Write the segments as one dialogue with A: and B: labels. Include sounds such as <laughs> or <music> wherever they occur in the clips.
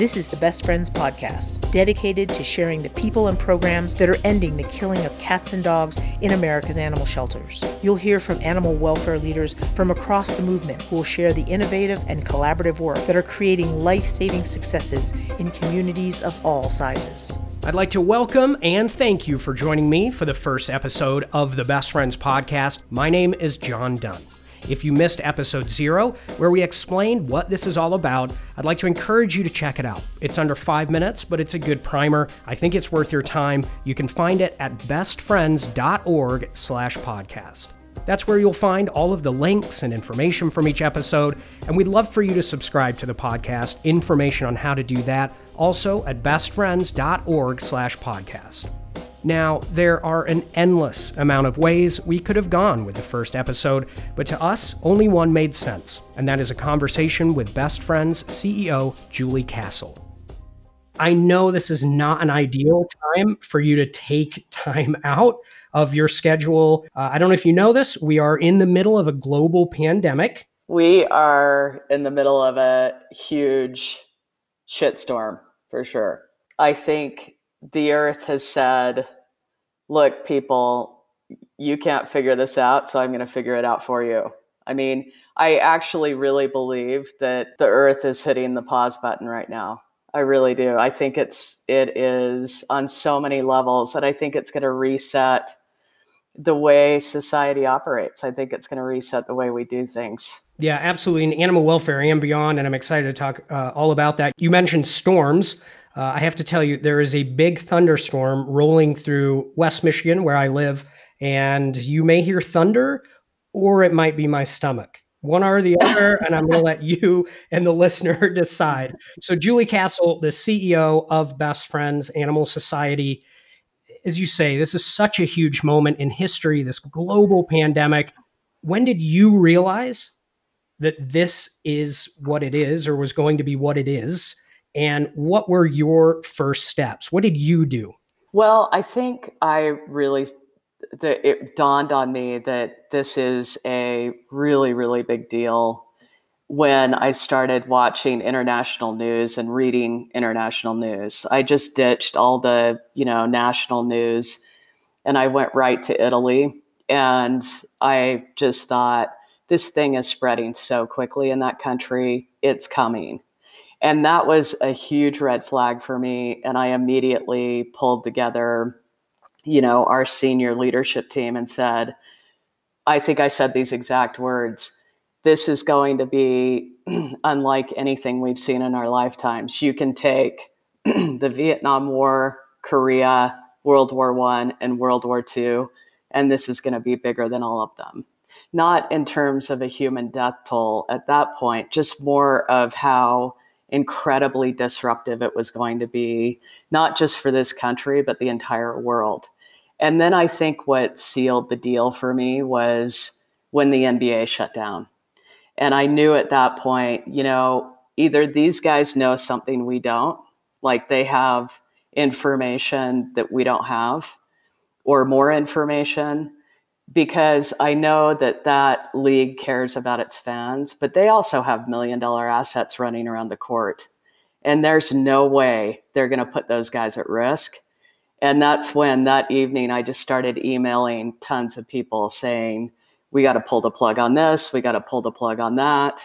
A: This is the Best Friends Podcast, dedicated to sharing the people and programs that are ending the killing of cats and dogs in America's animal shelters. You'll hear from animal welfare leaders from across the movement who will share the innovative and collaborative work that are creating life saving successes in communities of all sizes.
B: I'd like to welcome and thank you for joining me for the first episode of the Best Friends Podcast. My name is John Dunn. If you missed episode zero, where we explained what this is all about, I'd like to encourage you to check it out. It's under five minutes, but it's a good primer. I think it's worth your time. You can find it at bestfriends.org slash podcast. That's where you'll find all of the links and information from each episode, and we'd love for you to subscribe to the podcast. Information on how to do that also at bestfriends.org slash podcast. Now, there are an endless amount of ways we could have gone with the first episode, but to us, only one made sense, and that is a conversation with Best Friends CEO Julie Castle. I know this is not an ideal time for you to take time out of your schedule. Uh, I don't know if you know this, we are in the middle of a global pandemic.
C: We are in the middle of a huge shitstorm for sure. I think the earth has said, look, people, you can't figure this out, so I'm going to figure it out for you. I mean, I actually really believe that the earth is hitting the pause button right now. I really do. I think it's it is on so many levels and I think it's going to reset the way society operates. I think it's going to reset the way we do things.
B: Yeah, absolutely. In animal welfare and beyond, and I'm excited to talk uh, all about that. You mentioned storms. Uh, I have to tell you, there is a big thunderstorm rolling through West Michigan, where I live, and you may hear thunder, or it might be my stomach. One or the other, <laughs> and I'm going to let you and the listener <laughs> decide. So, Julie Castle, the CEO of Best Friends Animal Society, as you say, this is such a huge moment in history, this global pandemic. When did you realize that this is what it is or was going to be what it is? And what were your first steps? What did you do?
C: Well, I think I really that it dawned on me that this is a really really big deal when I started watching international news and reading international news. I just ditched all the, you know, national news and I went right to Italy and I just thought this thing is spreading so quickly in that country. It's coming. And that was a huge red flag for me. And I immediately pulled together, you know, our senior leadership team and said, I think I said these exact words. This is going to be <clears throat> unlike anything we've seen in our lifetimes. You can take <clears throat> the Vietnam War, Korea, World War One, and World War Two, and this is going to be bigger than all of them. Not in terms of a human death toll at that point, just more of how incredibly disruptive it was going to be, not just for this country, but the entire world. And then I think what sealed the deal for me was when the NBA shut down. And I knew at that point, you know, either these guys know something we don't, like they have information that we don't have, or more information, because I know that that league cares about its fans, but they also have million dollar assets running around the court. And there's no way they're going to put those guys at risk. And that's when that evening I just started emailing tons of people saying, we got to pull the plug on this, we got to pull the plug on that.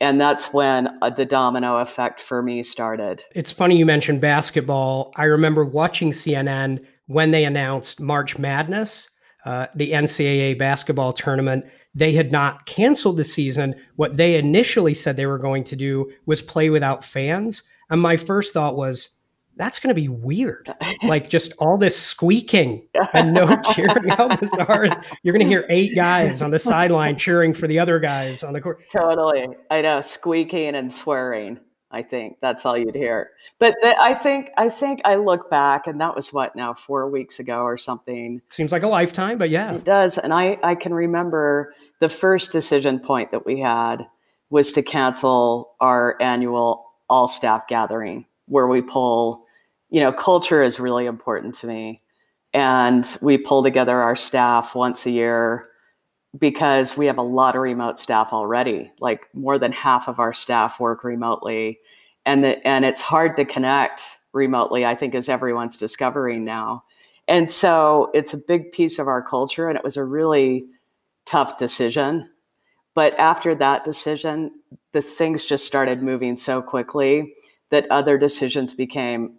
C: And that's when uh, the domino effect for me started.
B: It's funny you mentioned basketball. I remember watching CNN when they announced March Madness uh, the NCAA basketball tournament. They had not canceled the season. What they initially said they were going to do was play without fans. And my first thought was, that's going to be weird. <laughs> Like just all this squeaking and no <laughs> cheering out the stars. You're going to hear eight guys on the sideline cheering for the other guys on the court.
C: Totally. I know, squeaking and swearing. I think that's all you'd hear. But I think I think I look back, and that was what now four weeks ago or something.
B: Seems like a lifetime, but yeah,
C: it does. And I I can remember the first decision point that we had was to cancel our annual all staff gathering where we pull. You know, culture is really important to me, and we pull together our staff once a year because we have a lot of remote staff already. Like more than half of our staff work remotely. and the, and it's hard to connect remotely. I think as everyone's discovering now, and so it's a big piece of our culture, and it was a really tough decision. But after that decision, the things just started moving so quickly that other decisions became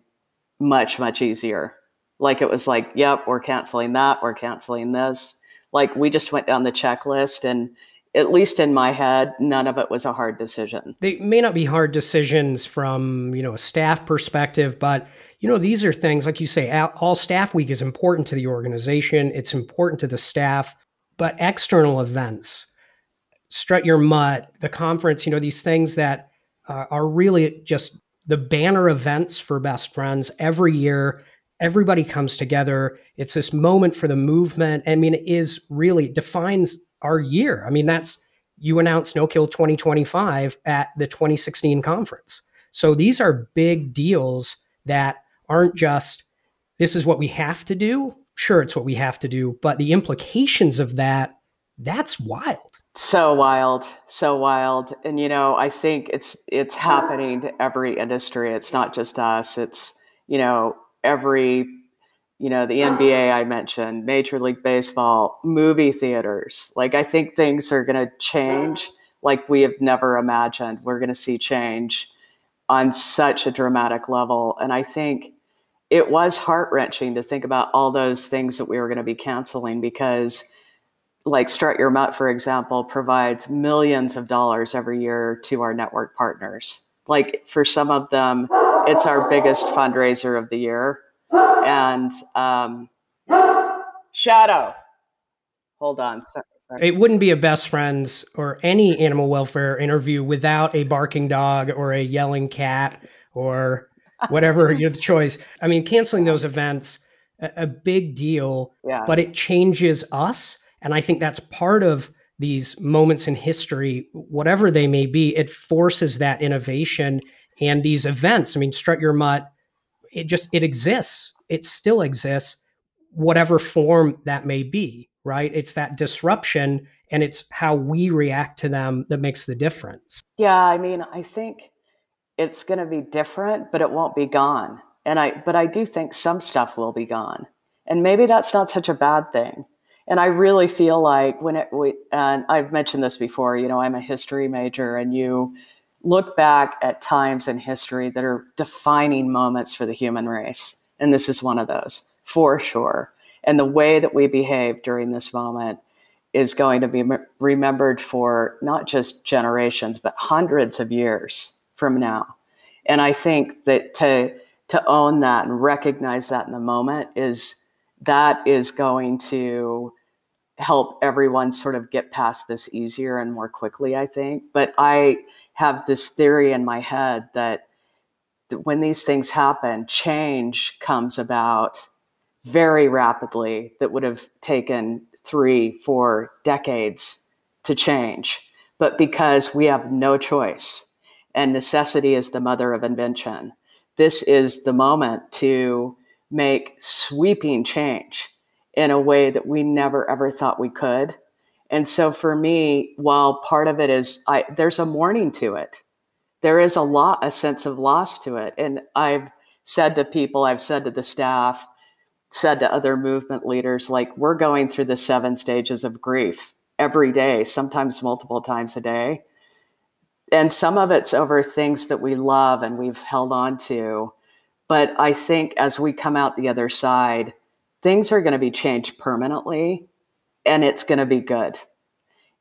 C: much much easier. Like it was like, yep, we're canceling that, we're canceling this. Like we just went down the checklist and at least in my head, none of it was a hard decision.
B: They may not be hard decisions from, you know, a staff perspective, but you know, these are things like you say, all staff week is important to the organization, it's important to the staff, but external events, strut your mutt, the conference, you know, these things that uh, are really just the banner events for best friends every year everybody comes together. It's this moment for the movement. I mean it is really defines our year. I mean that's you announced no kill 2025 at the 2016 conference. So these are big deals that aren't just this is what we have to do. Sure it's what we have to do but the implications of that that's wild.
C: So wild so wild. And you know i think it's it's happening to every industry. It's not just us. It's you know every you know the nba i mentioned major league baseball movie theaters. Like i think things are going to change like we have never imagined. We're going to see change on such a dramatic level. And i think it was heart-wrenching to think about all those things that we were going to be canceling because like Strut Your Mutt, for example, provides millions of dollars every year to our network partners. Like for some of them, it's our biggest fundraiser of the year. And um, Shadow, hold on.
B: Sorry. It wouldn't be a best friends or any animal welfare interview without a barking dog or a yelling cat or whatever <laughs> your choice. I mean, canceling those events a, a big deal, yeah. but it changes us and I think that's part of these moments in history, whatever they may be, it forces that innovation and these events. I mean, strut your mutt, it just it exists. It still exists, whatever form that may be, right? It's that disruption and it's how we react to them that makes the difference.
C: Yeah, I mean, I think it's going to be different, but it won't be gone. And I but I do think some stuff will be gone. And maybe that's not such a bad thing and I really feel like when it, we, and I've mentioned this before, you know, I'm a history major, and you look back at times in history that are defining moments for the human race. And this is one of those, for sure. And the way that we behave during this moment is going to be remembered for not just generations, but hundreds of years from now. And I think that to, to own that and recognize that in the moment is that is going to help everyone sort of get past this easier and more quickly, I think. But I have this theory in my head that when these things happen, change comes about very rapidly that would have taken three, four decades to change. But because we have no choice and necessity is the mother of invention, this is the moment to make sweeping change in a way that we never ever thought we could. And so for me, while part of it is I there's a mourning to it. There is a lot a sense of loss to it. And I've said to people, I've said to the staff, said to other movement leaders, like we're going through the seven stages of grief every day, sometimes multiple times a day. And some of it's over things that we love and we've held on to. But I think as we come out the other side, things are going to be changed permanently and it's going to be good.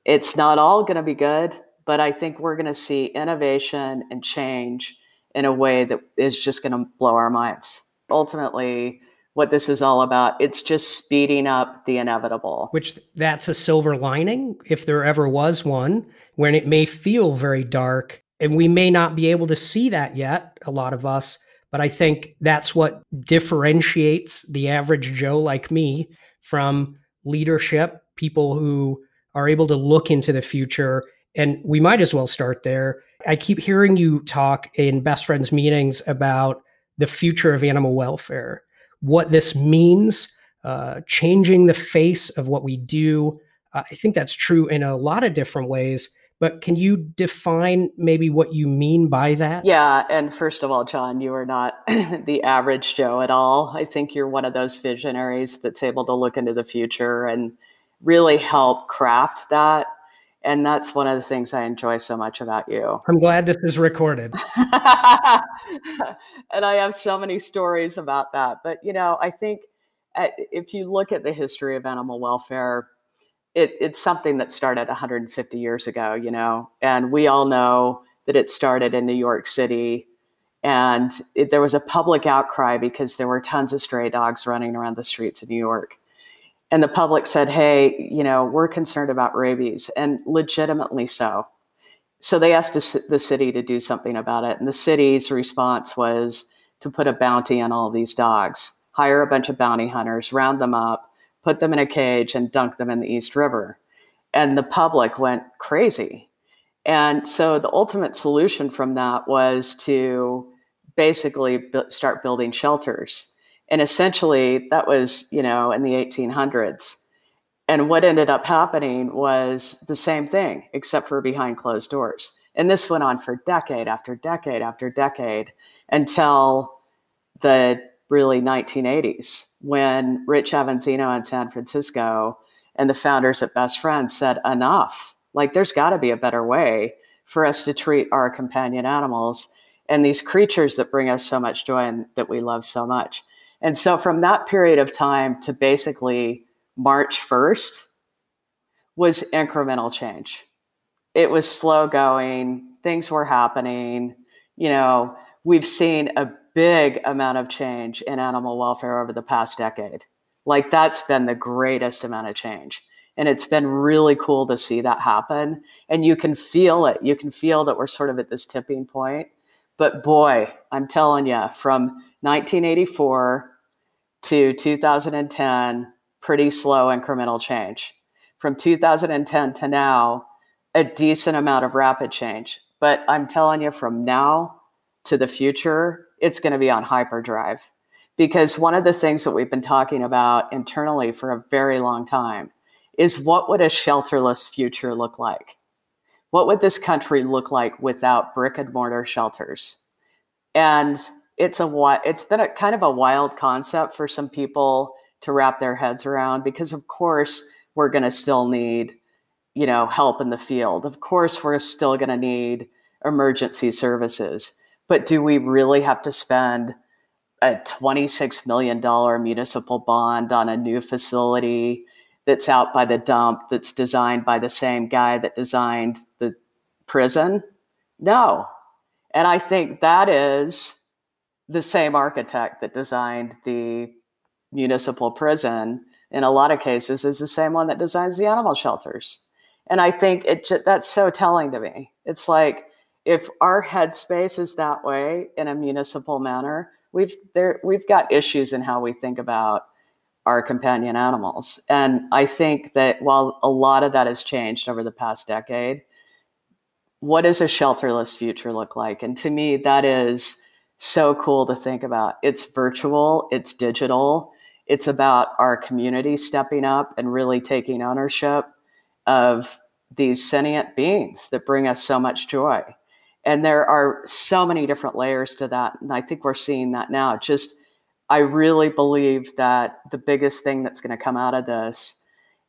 C: It's not all going to be good, but I think we're going to see innovation and change in a way that is just going to blow our minds. Ultimately, what this is all about, it's just speeding up the inevitable.
B: Which that's a silver lining, if there ever was one, when it may feel very dark and we may not be able to see that yet, a lot of us but I think that's what differentiates the average Joe like me from leadership, people who are able to look into the future. And we might as well start there. I keep hearing you talk in best friends meetings about the future of animal welfare, what this means, uh, changing the face of what we do. Uh, I think that's true in a lot of different ways. But can you define maybe what you mean by that?
C: Yeah. And first of all, John, you are not <laughs> the average Joe at all. I think you're one of those visionaries that's able to look into the future and really help craft that. And that's one of the things I enjoy so much about you.
B: I'm glad this is recorded. <laughs> and
C: I have so many stories about that. But, you know, I think uh, if you look at the history of animal welfare, it, it's something that started 150 years ago, you know, and we all know that it started in New York City. And it, there was a public outcry because there were tons of stray dogs running around the streets of New York. And the public said, hey, you know, we're concerned about rabies, and legitimately so. So they asked the city to do something about it. And the city's response was to put a bounty on all these dogs, hire a bunch of bounty hunters, round them up, put them in a cage and dunk them in the East River. And the public went crazy. And so the ultimate solution from that was to basically start building shelters. And essentially, that was, you know, in the 1800s. And what ended up happening was the same thing, except for behind closed doors. And this went on for decade after decade after decade until the really 1980s when Rich Avanzino in San Francisco and the founders at Best Friends said, enough. Like, there's got to be a better way for us to treat our companion animals and these creatures that bring us so much joy and that we love so much. And so, from that period of time to basically March 1st, was incremental change. It was slow going, things were happening. You know, we've seen a big amount of change in animal welfare over the past decade. Like that's been the greatest amount of change. And it's been really cool to see that happen. And you can feel it. You can feel that we're sort of at this tipping point. But boy, I'm telling you, from 1984 to 2010, pretty slow incremental change. From 2010 to now, a decent amount of rapid change. But I'm telling you, from now to the future, it's going to be on hyperdrive. Because one of the things that we've been talking about internally for a very long time is what would a shelterless future look like? What would this country look like without brick and mortar shelters? And it's a it's been a kind of a wild concept for some people to wrap their heads around because of course we're going to still need you know help in the field. Of course we're still going to need emergency services. But do we really have to spend a $26 million municipal bond on a new facility that's out by the dump that's designed by the same guy that designed the prison? No. And I think that is the same architect that designed the municipal prison in a lot of cases is the same one that designs the animal shelters. And I think it that's so telling to me. It's like if our headspace is that way in a municipal manner, we've there we've got issues in how we think about our companion animals. And I think that while a lot of that has changed over the past decade, what does a shelterless future look like? And to me, that is so cool to think about. It's virtual, it's digital, it's about our community stepping up and really taking ownership of these sentient beings that bring us so much joy. And there are so many different layers to that. And I think we're seeing that now. Just, I really believe that the biggest thing that's going to come out of this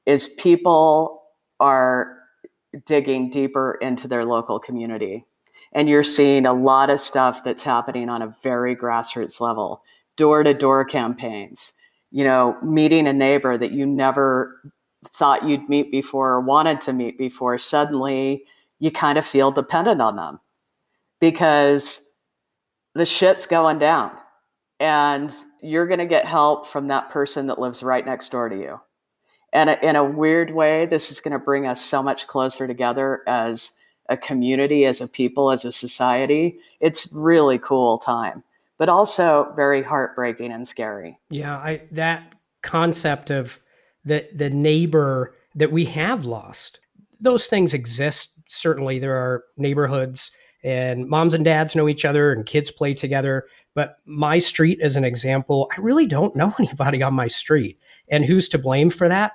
C: is people are digging deeper into their local community. And you're seeing a lot of stuff that's happening on a very grassroots level door to door campaigns, you know, meeting a neighbor that you never thought you'd meet before or wanted to meet before. Suddenly, you kind of feel dependent on them because the shit's going down and you're going to get help from that person that lives right next door to you. And in a weird way, this is going to bring us so much closer together as a community, as a people, as a society. It's really cool time, but also very heartbreaking and scary.
B: Yeah, I that concept of the the neighbor that we have lost. Those things exist. Certainly, there are neighborhoods and moms and dads know each other and kids play together. But my street, as an example, I really don't know <laughs> anybody on my street. And who's to blame for that?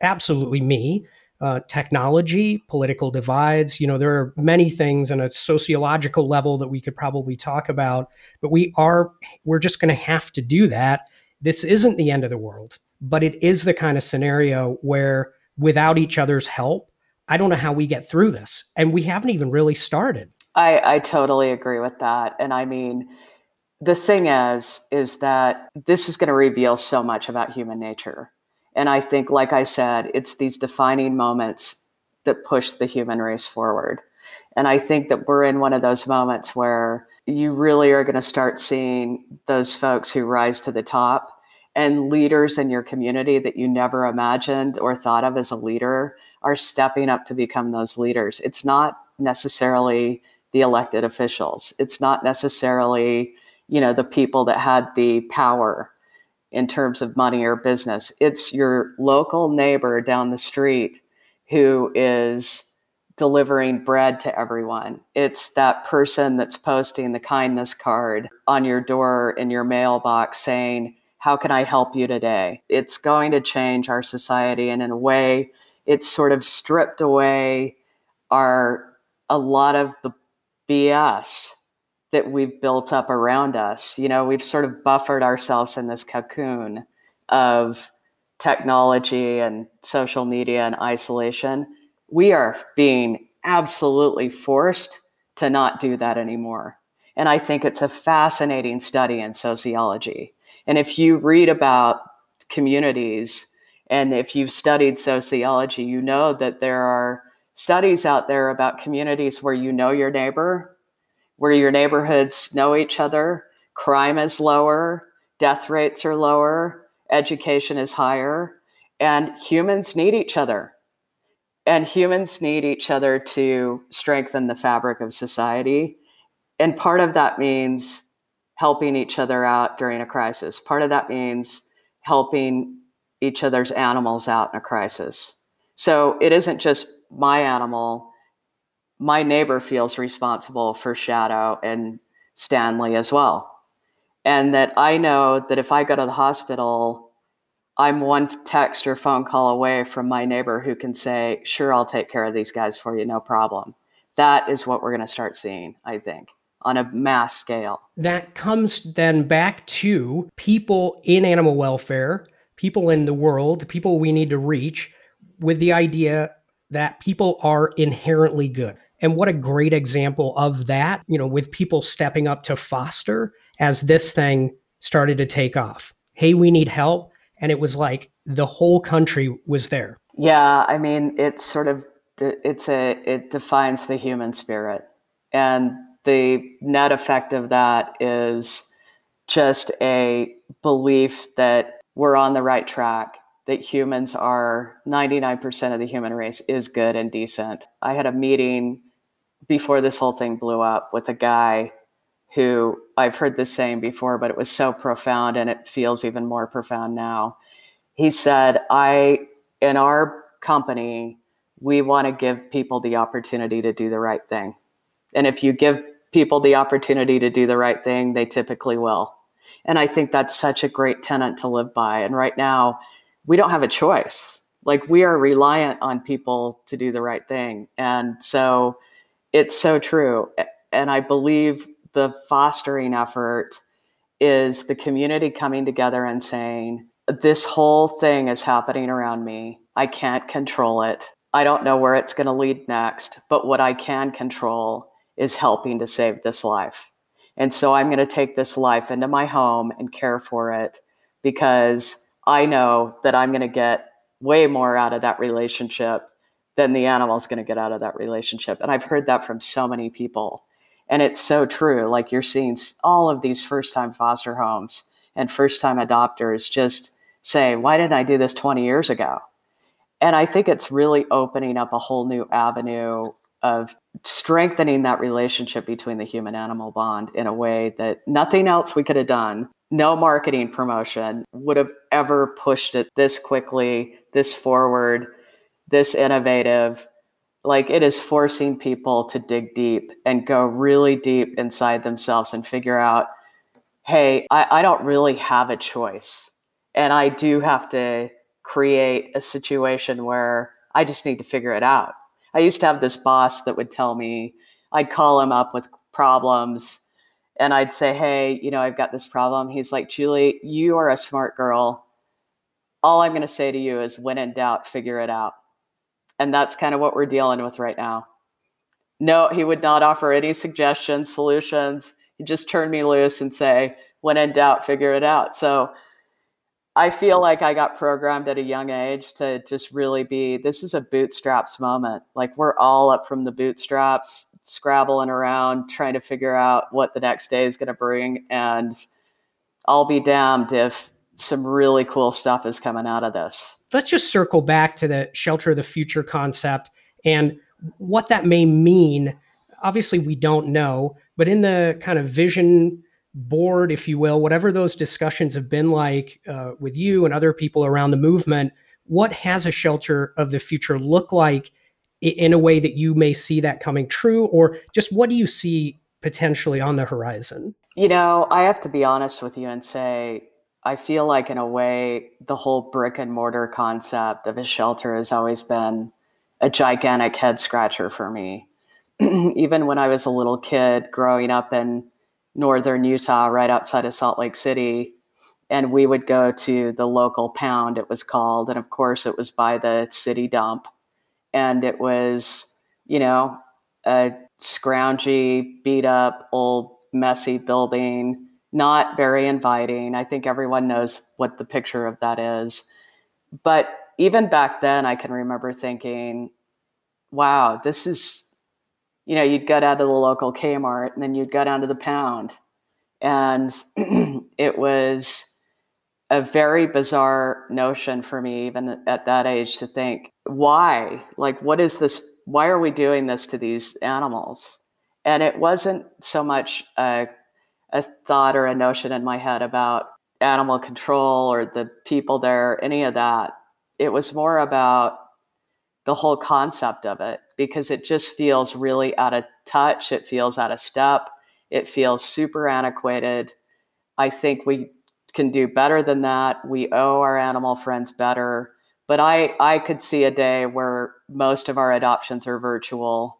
B: Absolutely me. uh, technology, political divides. You know, there are many things on a sociological level that we could probably talk about, but we are, we're just going to have to do that. This isn't the end of the world, but it is the kind of scenario where without each other's help, I don't know how we get through this. And we haven't even really started.
C: I, I totally agree with that. And I mean, the thing is, is that this is going to reveal so much about human nature and I think, like I said, it's these defining moments that push the human race forward. And I think that we're in one of those moments where you really are going to start seeing those folks who rise to the top and leaders in your community that you never imagined or thought of as a leader are stepping up to become those leaders. It's not necessarily the elected officials. It's not necessarily, you know, the people that had the power in terms of money or business. It's your local neighbor down the street who is delivering bread to everyone. It's that person that's posting the kindness card on your door in your mailbox saying, How can I help you today? It's going to change our society. And in a way, it's sort of stripped away our a lot of the BS that we've built up around us. You know, we've sort of buffered ourselves in this cocoon of technology and social media and isolation. We are being absolutely forced to not do that anymore. And I think it's a fascinating study in sociology. And if you read about communities and if you've studied sociology, you know that there are studies out there about communities where you know your neighbor where your neighborhoods know each other, crime is lower, death rates are lower, education is higher, and humans need each other. And humans need each other to strengthen the fabric of society. And part of that means helping each other out during a crisis. Part of that means helping each other's animals out in a crisis. So it isn't just my animal my neighbor feels responsible for Shadow and Stanley as well. And that I know that if I go to the hospital, I'm one text or phone call away from my neighbor who can say, Sure, I'll take care of these guys for you, no problem. That is what we're going to start seeing, I think, on a mass scale.
B: That comes then back to people in animal welfare, people in the world, people we need to reach with the idea that people are inherently good. And what a great example of that, you know, with people stepping up to foster as this thing started to take off. Hey, we need help. And it was like the whole country was there.
C: Yeah. I mean, it's sort of, it's a, it defines the human spirit. And the net effect of that is just a belief that we're on the right track that humans are 99% of the human race is good and decent. I had a meeting before this whole thing blew up with a guy who I've heard this saying before, but it was so profound and it feels even more profound now. He said, I, in our company, we want to give people the opportunity to do the right thing. And if you give people the opportunity to do the right thing, they typically will. And I think that's such a great tenant to live by. And right now, we don't have a choice. Like we are reliant on people to do the right thing. And so, it's so true. And I believe the fostering effort is the community coming together and saying, this whole thing is happening around me. I can't control it. I don't know where it's going to lead next, but what I can control is helping to save this life. And so I'm going to take this life into my home and care for it because I know that I'm going to get way more out of that relationship than the animal is going to get out of that relationship. And I've heard that from so many people. And it's so true. Like you're seeing all of these first time foster homes and first time adopters just say, why didn't I do this 20 years ago? And I think it's really opening up a whole new avenue of strengthening that relationship between the human animal bond in a way that nothing else we could have done, no marketing promotion would have ever pushed it this quickly, this forward this innovative like it is forcing people to dig deep and go really deep inside themselves and figure out hey I, I, don't really have a choice and i do have to create a situation where I just need to figure it out. I used to have this boss that would tell me, I'd call him up with problems and I'd say, Hey, you know, I've got this problem. He's like, Julie, you are a smart girl. All I'm going to say to you is when in doubt, figure it out. And that's kind of what we're dealing with right now. No, he would not offer any suggestions, solutions. He'd just turned me loose and say, when in doubt, figure it out. So I feel like I got programmed at a young age to just really be this is a bootstraps moment. Like we're all up from the bootstraps, scrabbling around, trying to figure out what the next day is going to bring. And I'll be damned if some really cool stuff is coming out of this.
B: Let's just circle back to the shelter of the future concept and what that may mean. Obviously, we don't know, but in the kind of vision board, if you will, whatever those discussions have been like uh, with you and other people around the movement, what has a shelter of the future look like in a way that you may see that coming true, or just what do you see potentially on the horizon?
C: You know, I have to be honest with you and say, I feel like, in a way, the whole brick and mortar concept of a shelter has always been a gigantic head scratcher for me. <clears throat> Even when I was a little kid growing up in northern Utah, right outside of Salt Lake City. And we would go to the local pound, it was called. And of course, it was by the city dump. And it was, you know, a scroungy, beat up, old, messy building, not very inviting. I think everyone knows what the picture of that is. But even back then, I can remember thinking, wow, this is you know, you'd go down to the local Kmart and then you'd go down to the pound. And <clears throat> it was a very bizarre notion for me, even at that age, to think, why? Like, what is this? Why are we doing this to these animals? And it wasn't so much a, a thought or a notion in my head about animal control or the people there, any of that. It was more about the whole concept of it because it just feels really out of touch. It feels out of step. It feels super antiquated. I think we can do better than that. We owe our animal friends better. But I, I could see a day where most of our adoptions are virtual.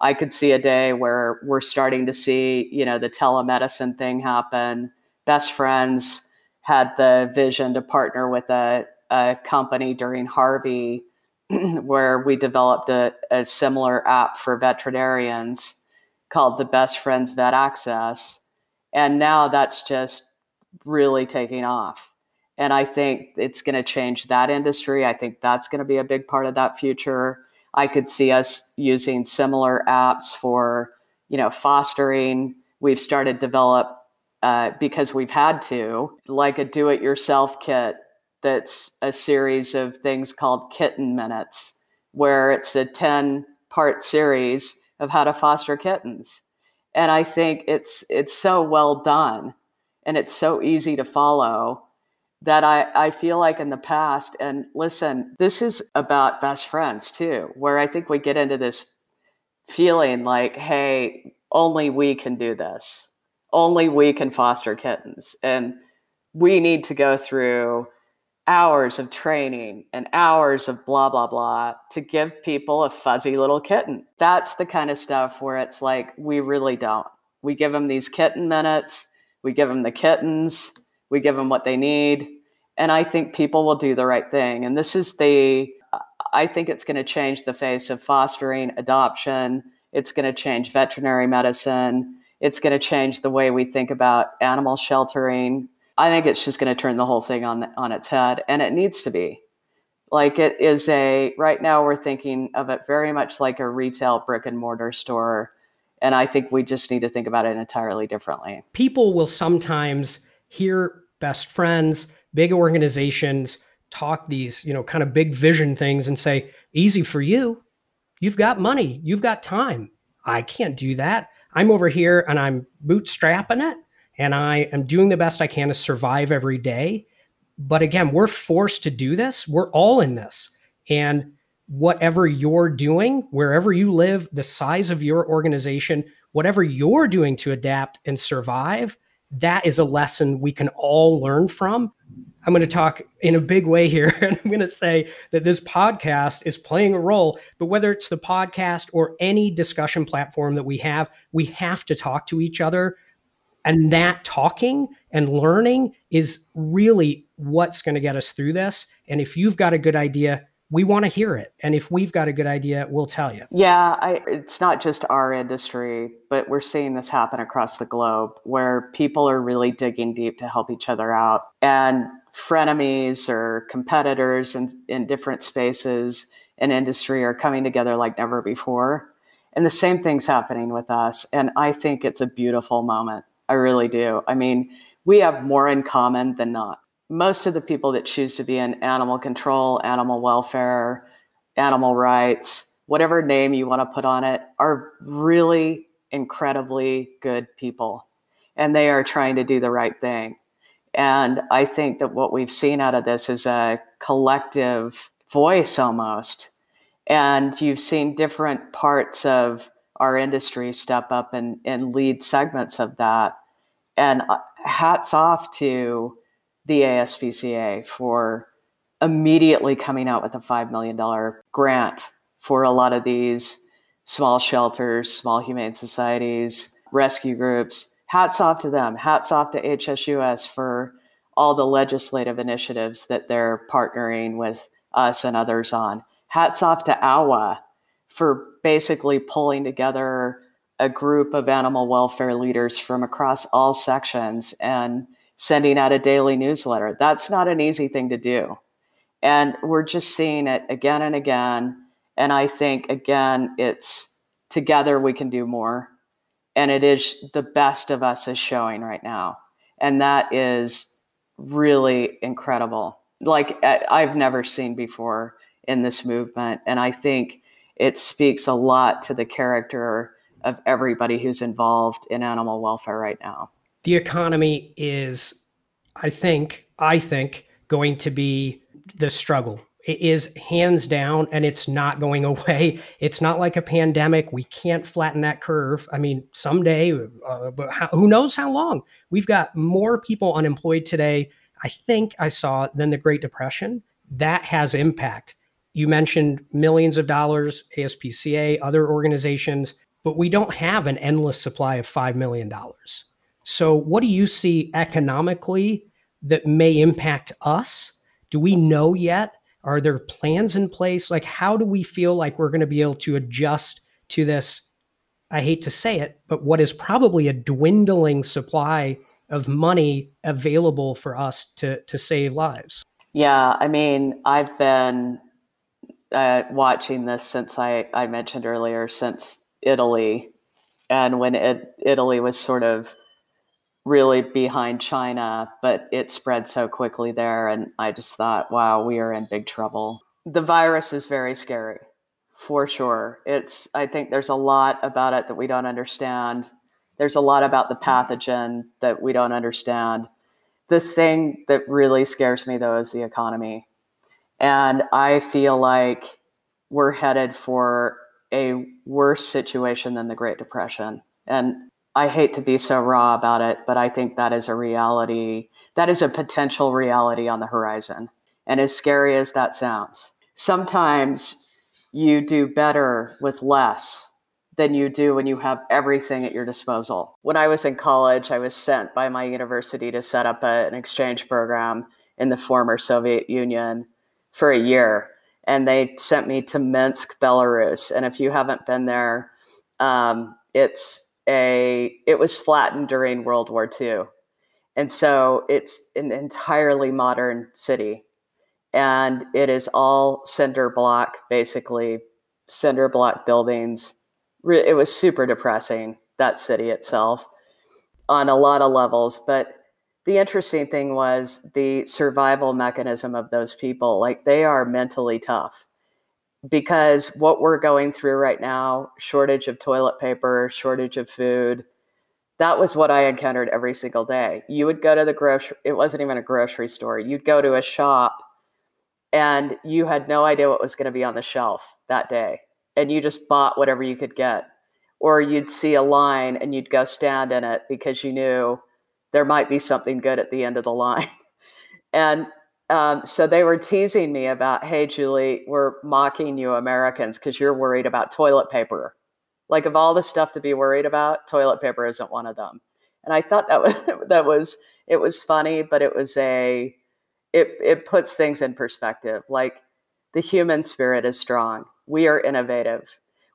C: I could see a day where we're starting to see, you know, the telemedicine thing happen. Best friends had the vision to partner with a, a company during Harvey <clears throat> where we developed a, a similar app for veterinarians called the Best Friends Vet Access. And now that's just really taking off. And I think it's going to change that industry. I think that's going to be a big part of that future. I could see us using similar apps for, you know, fostering. We've started develop uh, because we've had to, like a do-it-yourself kit that's a series of things called kitten minutes, where it's a 10 part series of how to foster kittens. And I think it's it's so well done and it's so easy to follow that I, I feel like in the past, and listen, this is about best friends too, where I think we get into this feeling like, hey, only we can do this. Only we can foster kittens. And we need to go through hours of training and hours of blah, blah, blah to give people a fuzzy little kitten. That's the kind of stuff where it's like, we really don't. We give them these kitten minutes, we give them the kittens, we give them what they need. And I think people will do the right thing. And this is the, I think it's going to change the face of fostering, adoption. It's going to change veterinary medicine. It's going to change the way we think about animal sheltering I think it's just going to turn the whole thing on on its head, and it needs to be. Like it is a right now we're thinking of it very much like a retail brick and mortar store, and I think we just need to think about it entirely differently.
B: People will sometimes hear best friends, big organizations talk these, you know, kind of big vision things and say, "Easy for you. You've got money, you've got time. I can't do that. I'm over here and I'm bootstrapping it." And I am doing the best I can to survive every day. But again, we're forced to do this. We're all in this. And whatever you're doing, wherever you live, the size of your organization, whatever you're doing to adapt and survive, that is a lesson we can all learn from. I'm going to talk in a big way here. <laughs> And I'm going to say that this podcast is playing a role, but whether it's the podcast or any discussion platform that we have, we have to talk to each other. And that talking and learning is really what's going to get us through this. And if you've got a good idea, we want to hear it. And if we've got a good idea, we'll tell you.
C: Yeah, I, it's not just our industry, but we're seeing this happen across the globe where people are really digging deep to help each other out. And frenemies or competitors in, in different spaces in industry are coming together like never before. And the same thing's happening with us. And I think it's a beautiful moment. I really do. I mean, we have more in common than not most of the people that choose to be in animal control, animal welfare, animal rights, whatever name you want to put on it, are really incredibly good people. And they are trying to do the right thing. And I think that what we've seen out of this is a collective voice almost. And you've seen different parts of our industry step up and, and lead segments of that. And uh, hats off to the ASPCA for immediately coming out with a $5 million grant for a lot of these small shelters, small humane societies, rescue groups. Hats off to them. Hats off to HSUS for all the legislative initiatives that they're partnering with us and others on. Hats off to AWA for basically pulling together a group of animal welfare leaders from across all sections and sending out a daily newsletter. That's not an easy thing to do. And we're just seeing it again and again. And I think, again, it's together we can do more. And it is the best of us is showing right now. And that is really incredible. Like I've never seen before in this movement. And I think it speaks a lot to the character of everybody who's involved in animal welfare right now
B: the economy is, I think, I think, going to be the struggle. It is hands down, and it's not going <laughs> away. It's not like a pandemic. We can't flatten that curve. I mean, someday, uh, but how, who knows how long? We've got more people unemployed today, I think I saw, than the Great Depression. That has impact. You mentioned millions of dollars, ASPCA, other organizations, but we don't have an endless supply of $5 million. So, what do you see economically that may impact us? Do we know yet? Are there plans in place? Like, how do we feel like we're going to be able to adjust to this? I hate to say it, but what is probably a dwindling supply of money available for us to, to save lives?
C: Yeah, I mean, I've been uh, watching this since I, I mentioned earlier, since Italy. And when it, Italy was sort of really behind China, but it spread so quickly there. And I just thought, wow, we are in big trouble. The virus is very scary, for sure. It's, I think there's a lot about it that we don't understand. There's a lot about the pathogen that we don't understand. The thing that really scares me, though, is the economy. And I feel like we're headed for a worse situation than the Great Depression. And I hate to be so raw about it, but I think that is a reality. That is a potential reality on the horizon. And as scary as that sounds, sometimes you do better with less than you do when you have everything at your disposal. When I was in college, I was sent by my university to set up a, an exchange program in the former Soviet Union for a year. And they sent me to Minsk, Belarus. And if you haven't been there, um, it's a it was flattened during World War II. And so it's an entirely modern city. And it is all cinder block, basically, cinder block buildings. It was super depressing, that city itself, on a lot of levels. But the interesting thing was the survival mechanism of those people. Like they are mentally tough because what we're going through right now shortage of toilet paper, shortage of food that was what I encountered every single day. You would go to the grocery, it wasn't even a grocery store. You'd go to a shop and you had no idea what was going to be on the shelf that day. And you just bought whatever you could get. Or you'd see a line and you'd go stand in it because you knew there might be something good at the end of the line. <laughs> and Um, so they were teasing me about, hey, Julie, we're mocking you Americans because you're worried about toilet paper. Like of all the stuff to be worried about, toilet paper isn't one of them. And I thought that was <laughs> that was it was funny, but it was a it it puts things in perspective. Like the human spirit is strong. We are innovative.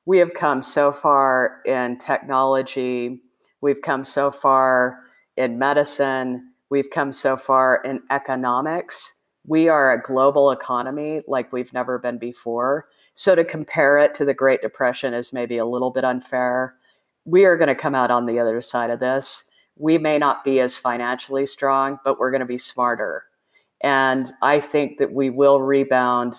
C: We have come so far in technology. We've come so far in medicine. We've come so far in economics we are a global economy like we've never been before. So to compare it to the Great Depression is maybe a little bit unfair. We are going to come out on the other side of this. We may not be as financially strong, but we're going to be smarter. And I think that we will rebound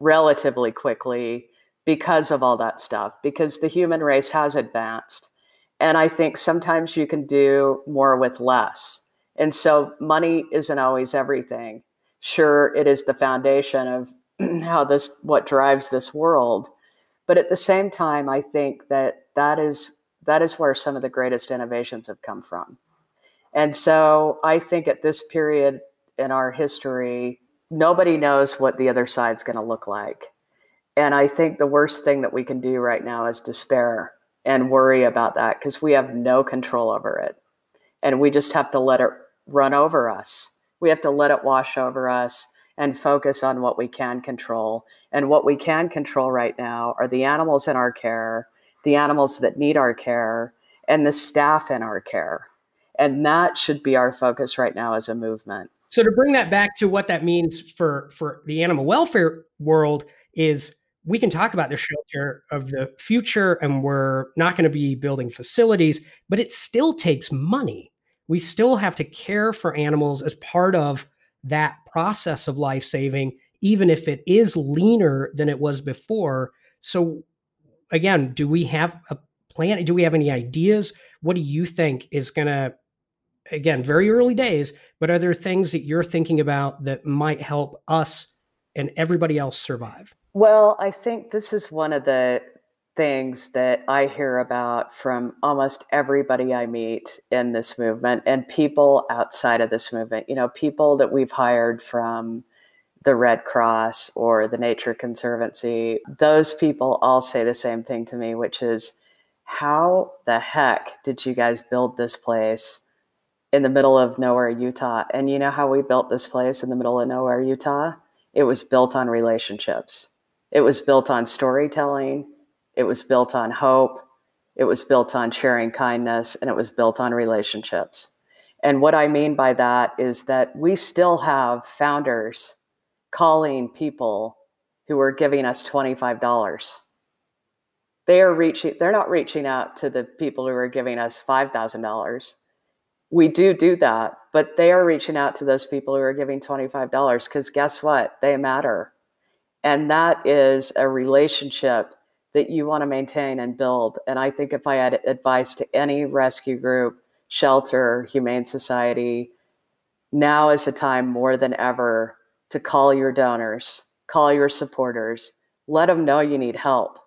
C: relatively quickly because of all that stuff, because the human race has advanced. And I think sometimes you can do more with less. And so money isn't always everything. Sure it is the foundation of <clears throat> how this what drives this world. But at the same time i think that that is that is where some of the greatest innovations have come from. And so i think at this period in our history nobody knows what the other side's going to look like. And i think the worst thing that we can do right now is despair and worry about that because we have no control over it and we just have to let it run over us we have to let it wash over us and focus on what we can control. And what we can control right now are the animals in our care, the animals that need our care, and the staff in our care. And that should be our focus right now as a movement.
B: So to bring that back to what that means for for the animal welfare world is we can talk about the shelter of the future and we're not going to be building facilities, but it still takes money we still have to care for animals as part of that process of life saving, even if it is leaner than it was before. So, again, do we have a plan? Do we have any ideas? What do you think is going to, again, very early days, but are there things that you're thinking about that might help us and everybody else survive?
C: Well, I think this is one of the things that I hear about from almost everybody I meet in this movement and people outside of this movement. You know, people that we've hired from the Red Cross or the Nature Conservancy, those people all say the same thing to me, which is, how the heck did you guys build this place in the middle of nowhere, Utah? And you know how we built this place in the middle of nowhere, Utah? It was built on relationships. It was built on storytelling. It was built on hope, it was built on sharing kindness, and it was built on relationships. And what I mean by that is that we still have founders calling people who are giving us $25. They are reaching, they're not reaching out to the people who are giving us $5,000. We do do that, but they are reaching out to those people who are giving $25 because guess what? They matter. And that is a relationship that you want to maintain and build. And I think if I had advice to any rescue group, shelter, humane society, now is the time more than ever to call your donors, call your supporters, let them know you need help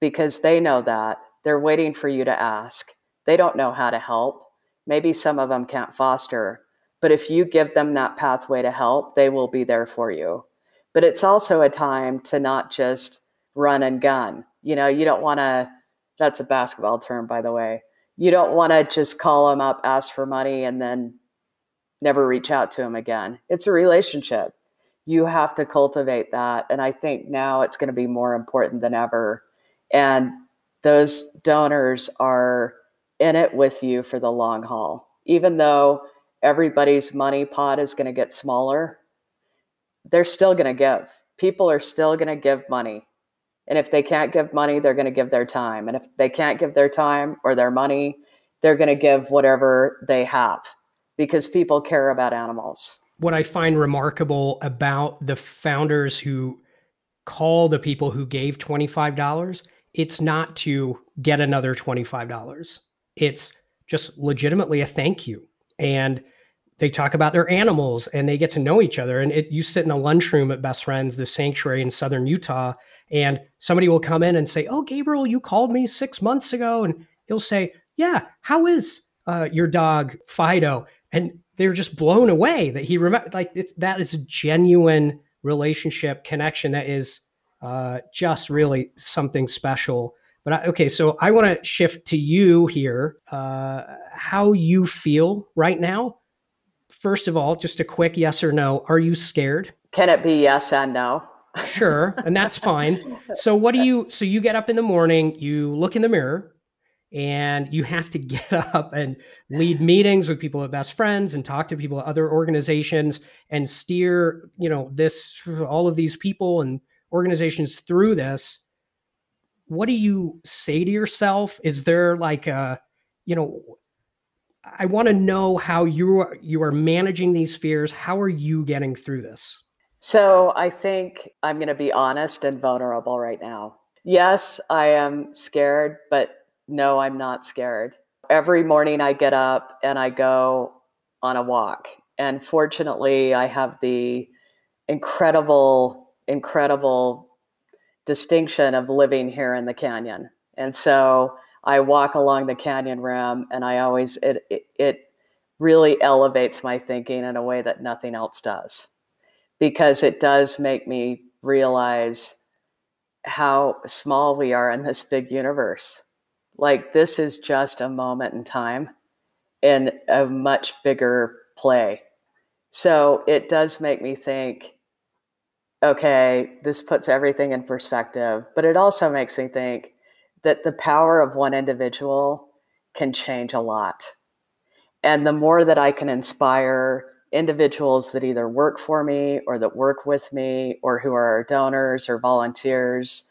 C: because they know that. They're waiting for you to ask. They don't know how to help. Maybe some of them can't foster, but if you give them that pathway to help, they will be there for you. But it's also a time to not just run and gun you know, you don't want to, that's a basketball term, by the way. You don't want to just call them up, ask for money, and then never reach out to them again. It's a relationship. You have to cultivate that. And I think now it's going to be more important than ever. And those donors are in it with you for the long haul. Even though everybody's money pot is going to get smaller, they're still going to give. People are still going to give money. And if they can't give money, they're going to give their time. And if they can't give their time or their money, they're going to give whatever they have because people care about animals.
B: What I find remarkable about the founders who call the people who gave $25, it's not to get another $25. It's just legitimately a thank you. And they talk about their animals and they get to know each other. And it, you sit in a lunchroom at Best Friends, the sanctuary in southern Utah, and somebody will come in and say, "Oh, Gabriel, you called me six months ago," and he'll say, "Yeah, how is uh, your dog Fido?" and they're just blown away that he remember like that is a genuine relationship connection that is uh, just really something special. But I, okay, so I want to shift to you here. Uh, how you feel right now? First of all, just a quick yes or no. Are you scared?
C: Can it be yes and no?
B: sure, and that's fine. So what do you? So you get up in the morning, you look in the mirror, and you have to <laughs> get up and lead meetings with people at best friends and talk to people at other organizations and steer you know this all of these people and organizations through this what do you say to yourself is there like a you know i want to know how you are you are managing these fears how are you getting through this
C: so i think i'm going to be honest and vulnerable right now yes i am scared but no, I'm not scared. Every morning I get up and I go on a walk. And fortunately, I have the incredible, incredible distinction of living here in the canyon. And so I walk along the canyon rim and I always, it, it, it really elevates my thinking in a way that nothing else does because it does make me realize how small we are in this big universe like this is just a moment in time in a much bigger play. So it does make me think, okay, this puts everything in perspective, but it also makes me think that the power of one individual can change a lot. And the more that I can inspire individuals that either work for me or that work with me or who are donors or volunteers,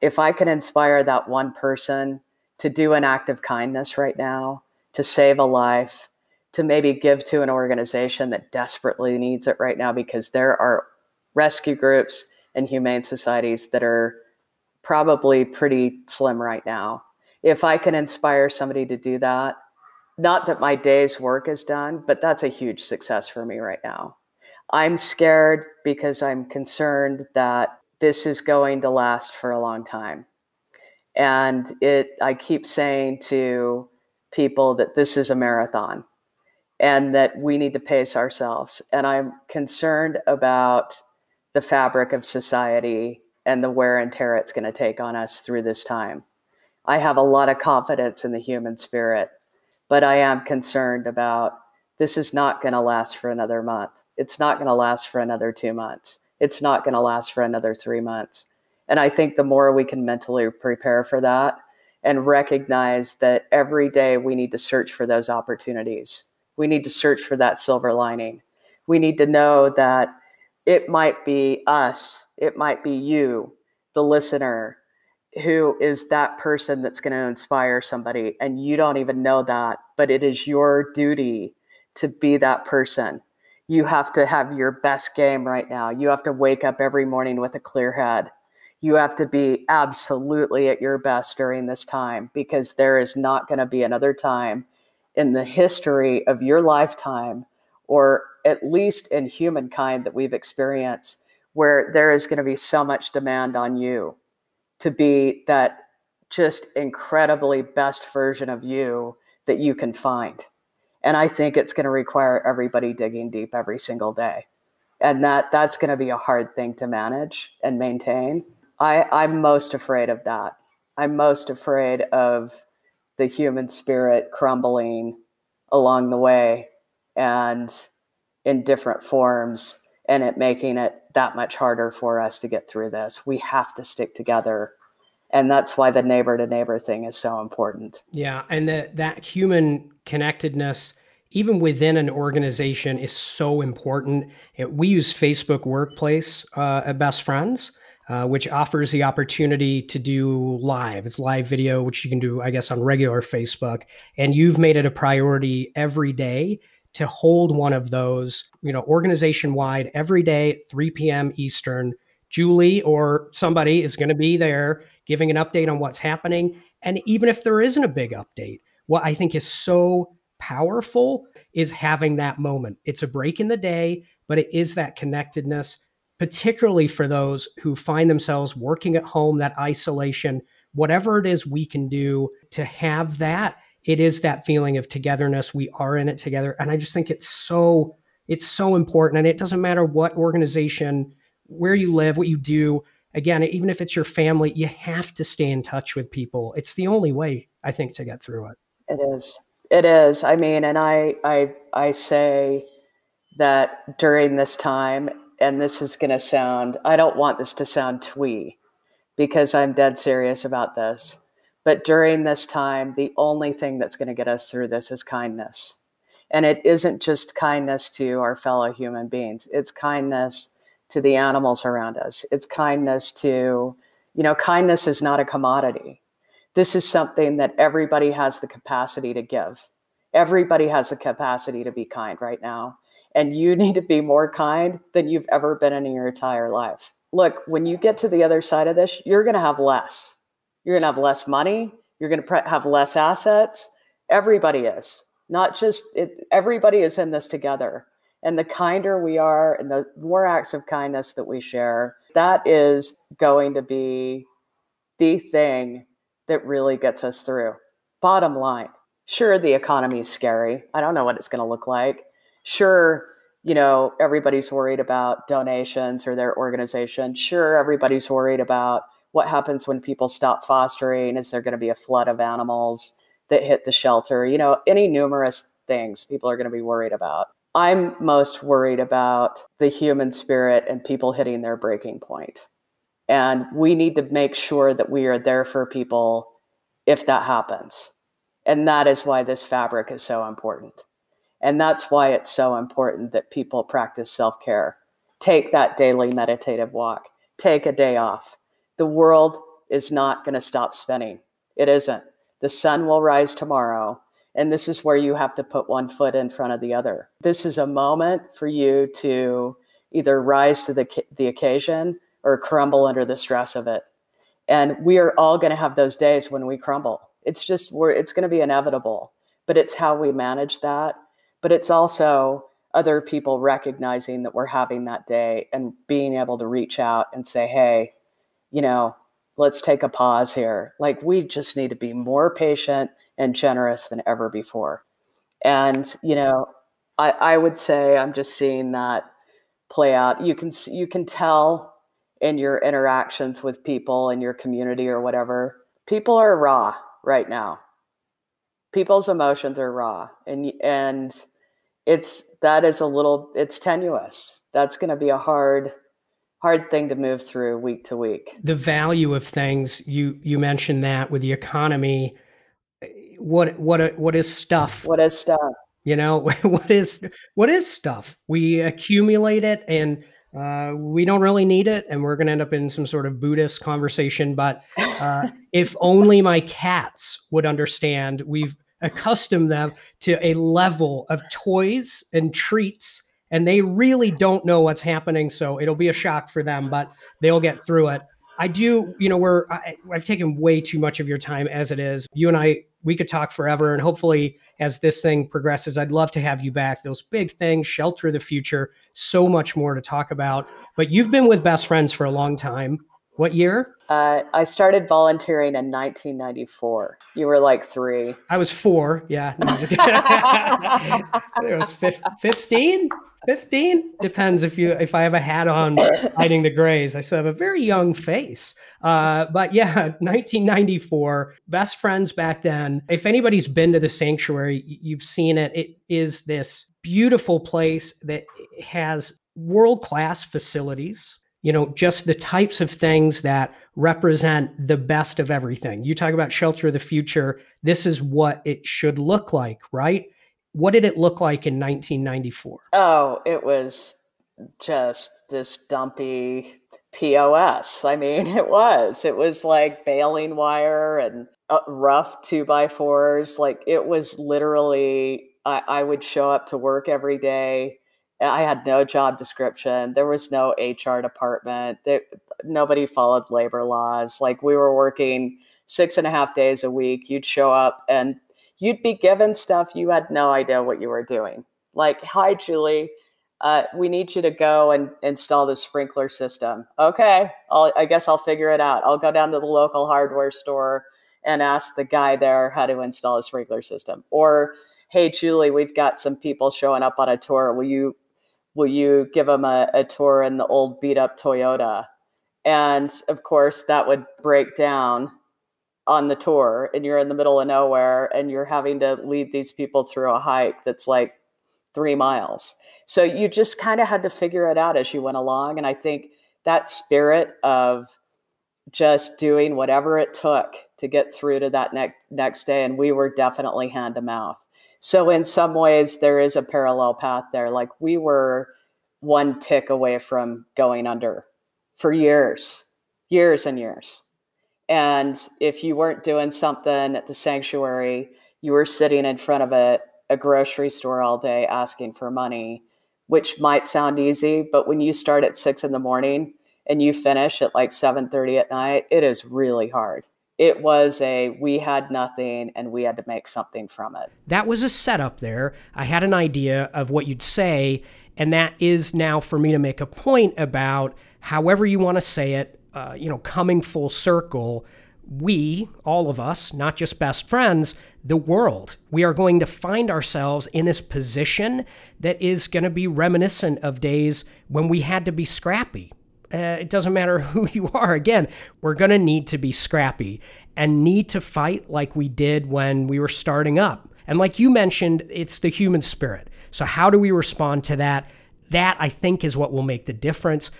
C: if I can inspire that one person to do an act of kindness right now, to save a life, to maybe give to an organization that desperately needs it right now because there are rescue groups and humane societies that are probably pretty slim right now. If I can inspire somebody to do that, not that my day's work is done, but that's a huge success for me right now. I'm scared because I'm concerned that this is going to last for a long time. And it, I keep saying to people that this is a marathon and that we need to pace ourselves. And I'm concerned about the fabric of society and the wear and tear it's going to take on us through this time. I have a lot of confidence in the human spirit, but I am concerned about this is not going to last for another month. It's not going to last for another two months. It's not going to last for another three months. And I think the more we can mentally prepare for that and recognize that every day we need to search for those opportunities, we need to search for that silver lining. We need to know that it might be us, it might be you, the listener, who is that person that's going to inspire somebody. And you don't even know that, but it is your duty to be that person. You have to have your best game right now. You have to wake up every morning with a clear head you have to be absolutely at your best during this time because there is not going to be another time in the history of your lifetime, or at least in humankind that we've experienced, where there is going to be so much demand on you to be that just incredibly best version of you that you can find. And I think it's going to require everybody digging deep every single day. And that that's going to be a hard thing to manage and maintain I, I'm most afraid of that. I'm most afraid of the human spirit crumbling along the way and in different forms and it making it that much harder for us to get through this. We have to stick together. And that's why the neighbor to neighbor thing is so important.
B: Yeah. And that that human connectedness, even within an organization, is so important. We use Facebook Workplace uh, at Best Friends uh, which offers the opportunity to do live. It's live video, which you can do, I guess, on regular Facebook. And you've made it a priority every day to hold one of those, you know, organization wide every day 3 p.m. Eastern. Julie or somebody is going to be there giving an update on what's happening. And even if there isn't a big update, what I think is so powerful is having that moment. It's a break in the day, but it is that connectedness particularly for those who find themselves working at home, that isolation, whatever it is we can do to have that it is that feeling of togetherness. We are in it together. And I just think it's so, it's so important. And it doesn't matter what organization, where you live, what you do. Again, even if it's your family, you have to stay in touch with people. It's the only way, I think, to get through it.
C: It is. It is. I mean, and I I I say that during this time, and this is going to sound, I don't want this to sound twee because I'm dead serious about this. But during this time, the only thing that's going to get us through this is kindness. And it isn't just kindness to our fellow human beings, it's kindness to the animals around us. It's kindness to, you know, kindness is not a commodity. This is something that everybody has the capacity to give. Everybody has the capacity to be kind right now. And you <laughs> need to be more kind than you've ever been in your entire life. Look, when you get to the other side of this, you're going to have less you're going to have less money. You're going to have less assets. Everybody is not just it, everybody is in this together. And the kinder we are and the more acts of kindness that we share, that is going to be the thing that really gets us through. Bottom line, sure, the economy is scary. I don't know what it's going to look like. Sure, you know, everybody's worried about donations or their organization. Sure, everybody's worried about what happens when people stop fostering? Is there going to be a flood of animals that hit the shelter? You know, any numerous things people are going to be worried about. I'm most worried about the human spirit and people hitting their breaking point. And we need to make sure that we are there for people if that happens. And that is why this fabric is so important. And that's why it's so important that people practice self care. Take that daily meditative walk, take a day off, the world is not going to stop spinning. It isn't. The sun will rise tomorrow. And this is where you have to put one foot in front of the other. This is a moment for you to either rise to the, the occasion or crumble under the stress of it. And we are all going to have those days when we crumble. It's just, we're, it's going to be inevitable, but it's how we manage that. But it's also other people recognizing that we're having that day and being able to reach out and say, hey, you know, let's take a pause here. Like we just need to be more patient and generous than ever before. And, you know, I, I would say I'm just seeing that play out. You can you can tell in your interactions with people in your community or whatever. People are raw right now. People's emotions are raw and and it's that is a little it's tenuous. That's going to be a hard hard thing to move through week to week.
B: The value of things you you mentioned that with the economy. What what what is stuff?
C: What is stuff?
B: You know <laughs> what is what is stuff? We accumulate it and uh, we don't really need it, and we're going to end up in some sort of Buddhist conversation. But <laughs> uh, if only my cats would understand, we've accustomed them to a level of toys and treats and they really don't know what's happening. So it'll be a shock for them, but they'll get through it. I do, you know, we're, I, have taken way too much of your time as it is. You and I, we could talk forever. And hopefully, as this thing progresses, I'd love to have you back. Those big things, shelter the future, so much more to talk about. But you've been with Best Friends for a long time. What year?
C: Uh, I started volunteering in 1994. You were like three.
B: I was four. Yeah. No, <laughs> it was 15. 15 depends if you if i have a hat on <coughs> hiding the grays i still have a very young face uh, but yeah <laughs> 1994 best friends back then if anybody's been to the sanctuary you've seen it it is this beautiful place that has world class facilities you know, just the types of things that represent the best of everything. You talk about shelter of the future. This is what it should look like, right? What did it look like in 1994? Oh,
C: it was just this dumpy POS. I mean, <laughs> it was. It was like baling wire and uh, rough two by fours. Like it was literally, I, I would show up to work every day I had no job description. There was no HR department. Nobody followed labor laws. Like we were working six and a half days a week. You'd show up and you'd be given stuff you had no idea what you were doing. Like, hi, Julie, uh, we need you to go and install the sprinkler system. Okay, I'll, I guess I'll figure it out. I'll go down to the local hardware store and ask the guy there how to install a sprinkler system. Or, hey, Julie, we've got some people showing up on a tour. Will you will you give them a, a tour in the old beat up Toyota? And of course, that would break down on the tour, and you're in the middle of nowhere, and you're having to lead these people through a hike that's like three miles. So you just kind of had to figure it out as you went along. And I think that spirit of just doing whatever it took to get through to that next next day and we were definitely hand to mouth so in some ways there is a parallel path there like we were one tick away from going under for years years and years and if you weren't doing something at the sanctuary you were sitting in front of a, a grocery store all day asking for money which might sound easy but when you start at six in the morning and you finish at like 7:30 at night, it is really hard. It was a we had nothing and we had to make something from it.
B: That was a setup there. I had an idea of what you'd say, and that is now for me to make a point about however you want to say it, uh, you know, coming full circle. We, all of us, not just best friends, the world, we are going to find ourselves in this position that is going to be reminiscent of days when we had to be scrappy uh, it doesn't matter <laughs> who you are. Again, we're going to need to be scrappy and need to fight like we did when we were starting up. And like you mentioned, it's the human spirit. So, how do we respond to that? That, I think, is what will make the difference.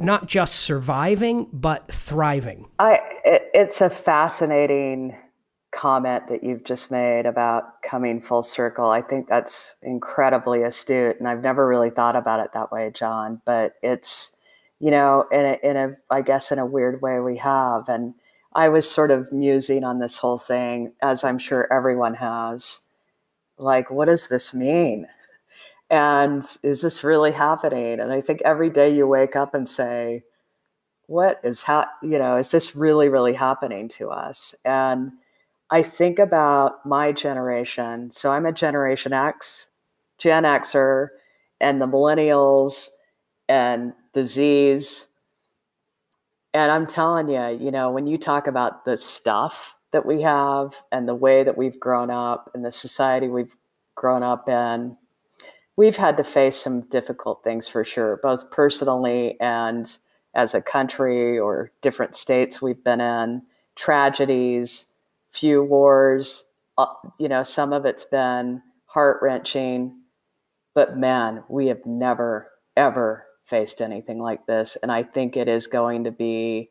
B: Not just surviving, but thriving.
C: I, it, it's a fascinating comment that you've just made about coming full circle. I think that's incredibly astute. And I've never really thought about it that way, John, but it's, you know, in a, in a, I guess, in a weird way we have. And I was sort of musing on this whole thing, as I'm sure everyone has. Like, what does this mean? And is this really happening? And I think every day you wake up and say, what is ha- you know, is this really, really happening to us? And I think about my generation. So I'm a Generation X, Gen Xer, and the millennials and the z's And I'm telling you, you know, when you talk about the stuff that we have and the way that we've grown up and the society we've grown up in, we've had to face some difficult things for sure, both personally and as a country or different states we've been in, tragedies, few wars. Uh, you know, some of it's been heart wrenching, but man, we have never, ever faced anything like this. And I think it is going to be,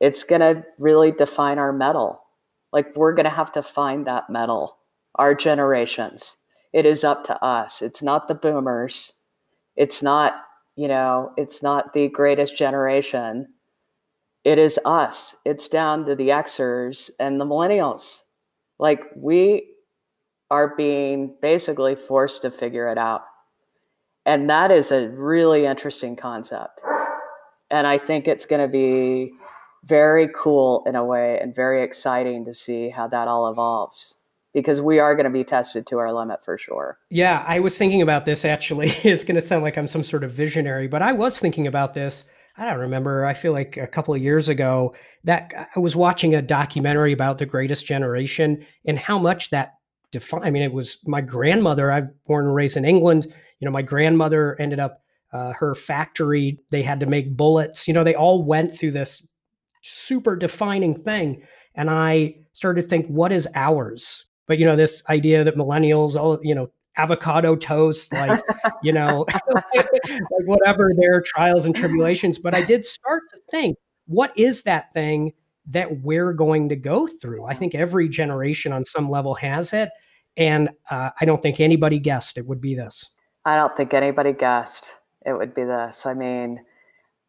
C: it's going to really define our mettle. Like we're going to have to find that mettle, our generations. It is up to us. It's not the boomers. It's not, you know, it's not the greatest generation. It is us. It's down to the Xers and the millennials. Like we are being basically forced to figure it out. And that is a really interesting concept. And I think it's going to be very cool in a way and very exciting to see how that all evolves because we are going to be tested to our limit for sure.
B: Yeah, I was thinking about this actually. <laughs> it's going to sound like I'm some sort of visionary, but I was thinking about this. I don't remember. I feel like a couple of years ago that I was watching a documentary about the greatest generation and how much that defined. I mean, it was my grandmother. I was born and raised in England you know, my grandmother ended up uh, her factory. They had to make bullets. You know, they all went through this super defining thing, and I started to think, what is ours? But you know, this idea that millennials, all you know, avocado toast, like <laughs> you know, <laughs> like whatever their trials and tribulations. But I did start to think, what is that thing that we're going to go through? I think every generation on some level has it. And uh, I don't think anybody guessed it would be this.
C: I don't think anybody guessed it would be this. I mean,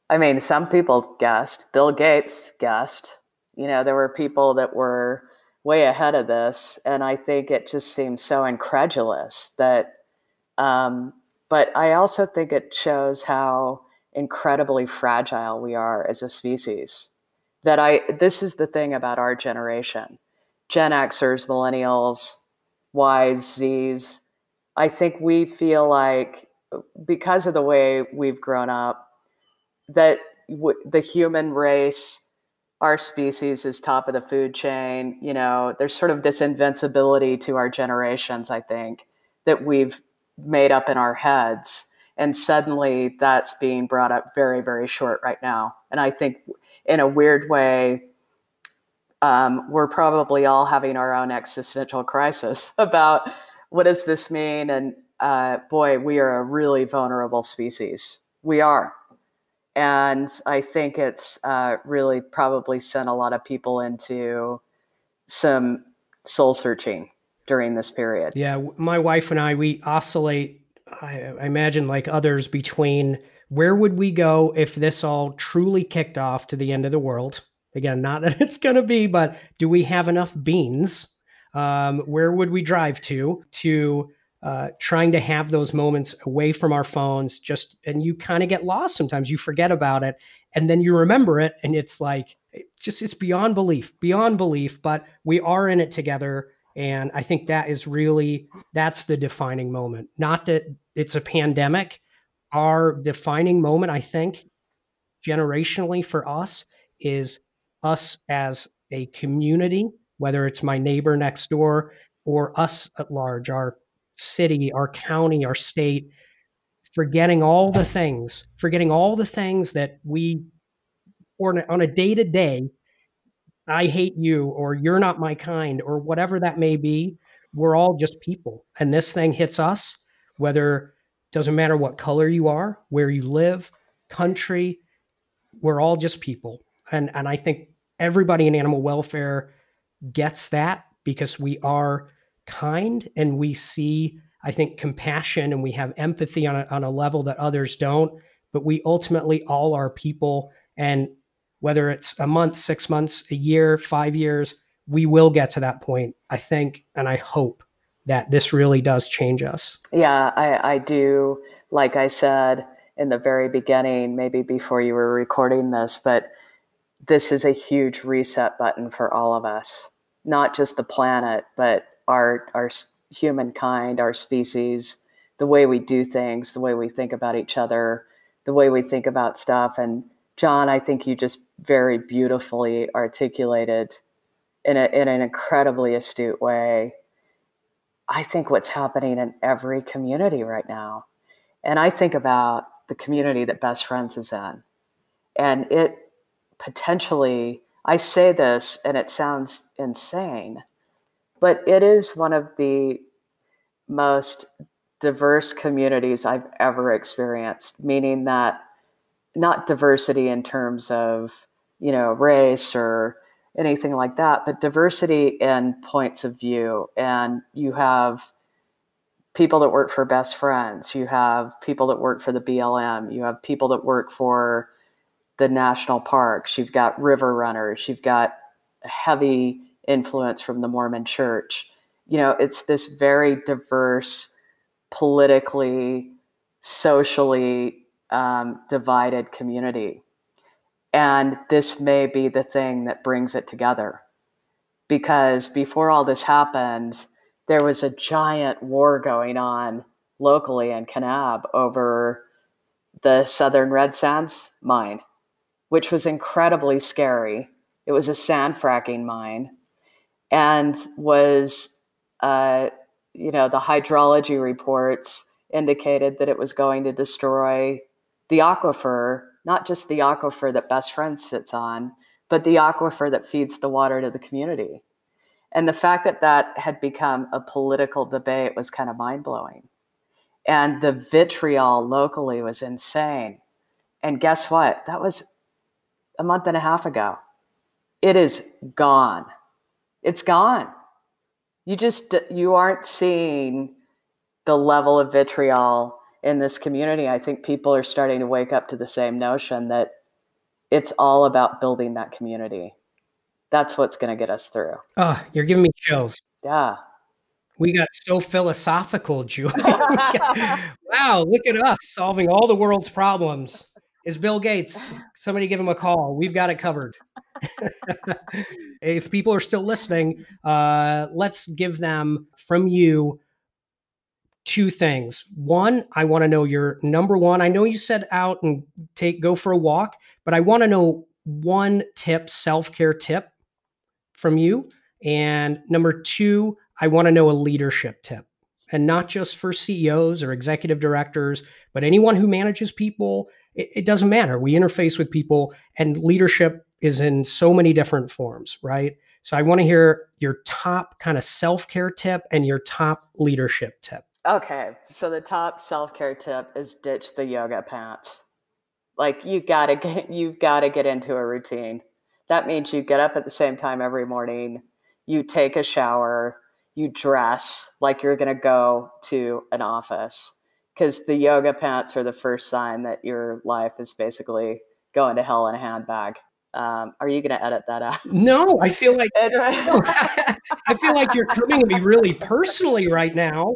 C: I mean, some people guessed. Bill Gates guessed. You know, there were people that were way ahead of this, and I think it just seems so incredulous that. Um, but I also think it shows how incredibly fragile we are as a species. That I this is the thing about our generation, Gen Xers, Millennials, Ys, Zs I think we feel like because of the way we've grown up that w- the human race our species is top of the food chain. You know, there's sort of this invincibility to our generations, I think, that we've made up in our heads. And suddenly that's being brought up very, very short right now. And I think in a weird way, um, we're probably all having our own existential crisis <laughs> about what does this mean? And uh, boy, we are a really vulnerable species. We are. And I think it's uh, really probably sent a lot of people into some soul searching during this period.
B: Yeah, my wife and I, we oscillate, I, I imagine, like others, between where would we go if this all truly kicked off to the end of the world? Again, not that <laughs> it's going to be, but do we have enough beans? Um, where would we drive to to uh, trying to have those moments away from our phones just and you kind of get lost sometimes. You forget about it and then you remember it and it's like it just it's beyond belief beyond belief but we are in it together and i think that is really that's the defining moment. Not that it's a pandemic. Our defining moment i think generationally for us is us as a community whether it's my neighbor next door or us at large our city, our county, our state, forgetting all the things, forgetting all the things that we, or on a day to day, I hate you, or you're not my kind, or whatever that may be. We're all just people. And this thing hits us, whether doesn't matter what color you are, where you live, country, we're all just people. And and I think everybody in animal welfare gets that because we are kind and we see i think compassion and we have empathy on a, on a level that others don't but we ultimately all are people and whether it's a month six months a year five years we will get to that point i think and i hope that this really does change us.
C: Yeah i, I do like i said in the very beginning maybe before you were recording this but this is a huge reset button for all of us not just the planet but our our humankind, our species, the way we do things, the way we think about each other, the way we think about stuff. And John, I think you just very beautifully articulated in, a, in an incredibly astute way. I think what's happening in every community right now. And I think about the community that Best Friends is in. And it potentially, I say this and it sounds insane, but it is one of the most diverse communities I've ever experienced, meaning that not diversity in terms of, you know, race or anything like that, but diversity in points of view. And you have people that work for best friends, you have people that work for the BLM, you have people that work for the national parks, you've got river runners, you've got heavy influence from the Mormon church. You know, it's this very diverse, politically, socially um, divided community. And this may be the thing that brings it together. Because before all this happened, there was a giant war going on locally in Kanab over the Southern Red Sands mine, which was incredibly scary. It was a sand fracking mine and was, uh, you know, the hydrology reports indicated that it was going to destroy the aquifer, not just the aquifer that Best Friends sits on, but the aquifer that feeds the water to the community. And the fact that that had become a political debate was kind of mind blowing. And the vitriol locally was insane. And guess what? That was a month and a half ago. It is gone it's gone. You just you aren't seeing the level of vitriol in this community. I think people are starting to wake up to the same notion that it's all about building that community. That's what's going to get us through.
B: Oh, you're giving me chills.
C: Yeah.
B: We got so philosophical, <laughs> Julie. <laughs> wow, look at us solving all the world's problems. Is Bill Gates? Somebody give him a call. We've got it covered. <laughs> if people are still listening, uh, let's give them from you two things. One, I want to know your number one. I know you said out and take go for a walk, but I want to know one tip, self care tip from you. And number two, I want to know a leadership tip. And not just for CEOs or executive directors, but anyone who manages people. It, it doesn't matter. We interface with people, and leadership is in so many different forms, right? So I want to hear your top kind of self care tip and your top leadership tip.
C: Okay. So the top self care tip is ditch the yoga pants. Like you gotta get you've gotta get into a routine. That means you get up at the same time every morning, you take a shower, you dress like you're gonna go to an office. Because the yoga pants are the first sign that your life is basically going to hell in a handbag. Um, are you going to edit that out?
B: No, I feel like <laughs> <laughs> I feel like you're coming to me really personally right now.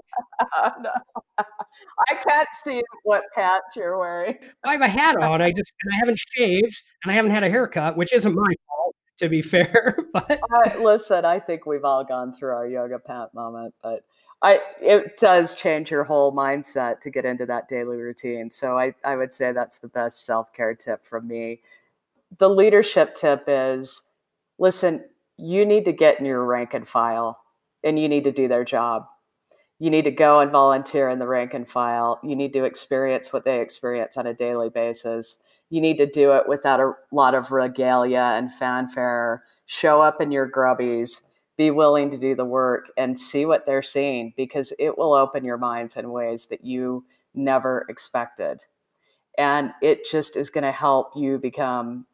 C: no. <laughs> I can't see what pants you're wearing.
B: I have a hat on. I just and I haven't shaved and I haven't had a haircut, which isn't my fault, to be fair. But
C: uh, listen, I think we've all gone through our yoga pant moment, but I it does change your whole mindset to get into that daily routine. So I I would say that's the best self care tip from me the leadership tip is listen, you need to get in your rank and file and you need to do their job. You need to go and volunteer in the rank and file. You need to experience what they experience on a daily basis. You need to do it without a lot of regalia and fanfare. Show up in your grubbies, be willing to do the work and see what they're seeing because it will open your minds in ways that you never expected. And it just is going to help you become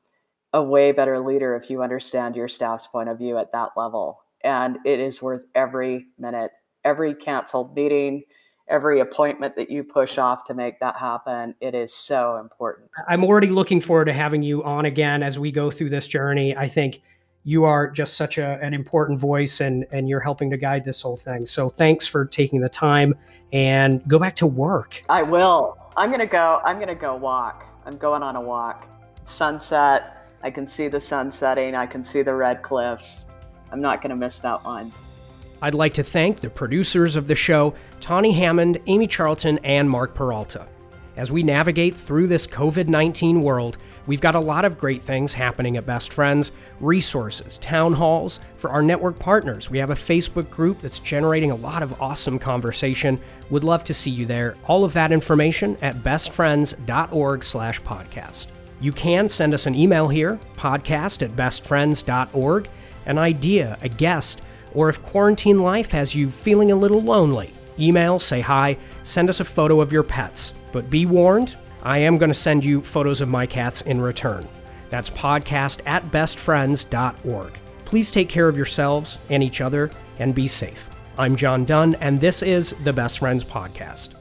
C: a way better leader if you understand your staff's point of view at that level. And it is worth every minute, every canceled meeting, every appointment that you push off to make that happen. It is so important.
B: I'm already looking forward to having you on again as we go through this journey. I think you are just such a, an important voice and, and you're helping to guide this whole thing. So thanks for taking the time and go back to work.
C: I will. I'm going to go. I'm going to go walk. I'm going on a walk. Sunset I can see the sun setting. I can see the red cliffs. I'm not going to miss that one.
B: I'd like to thank the producers of the show, Tawny Hammond, Amy Charlton, and Mark Peralta. As we navigate through this COVID 19 world, we've got a lot of great things happening at Best Friends resources, town halls. For our network partners, we have a Facebook group that's generating a lot of awesome conversation. Would love to see you there. All of that information at bestfriends.org/slash podcast. You can send us an email here, podcast at bestfriends.org, an idea, a guest, or if quarantine life has you feeling a little lonely, email, say hi, send us a photo of your pets. But be warned, I am going to send you photos of my cats in return. That's podcast at bestfriends.org. Please take care of yourselves and each other and be safe. I'm John Dunn, and this is the Best Friends Podcast.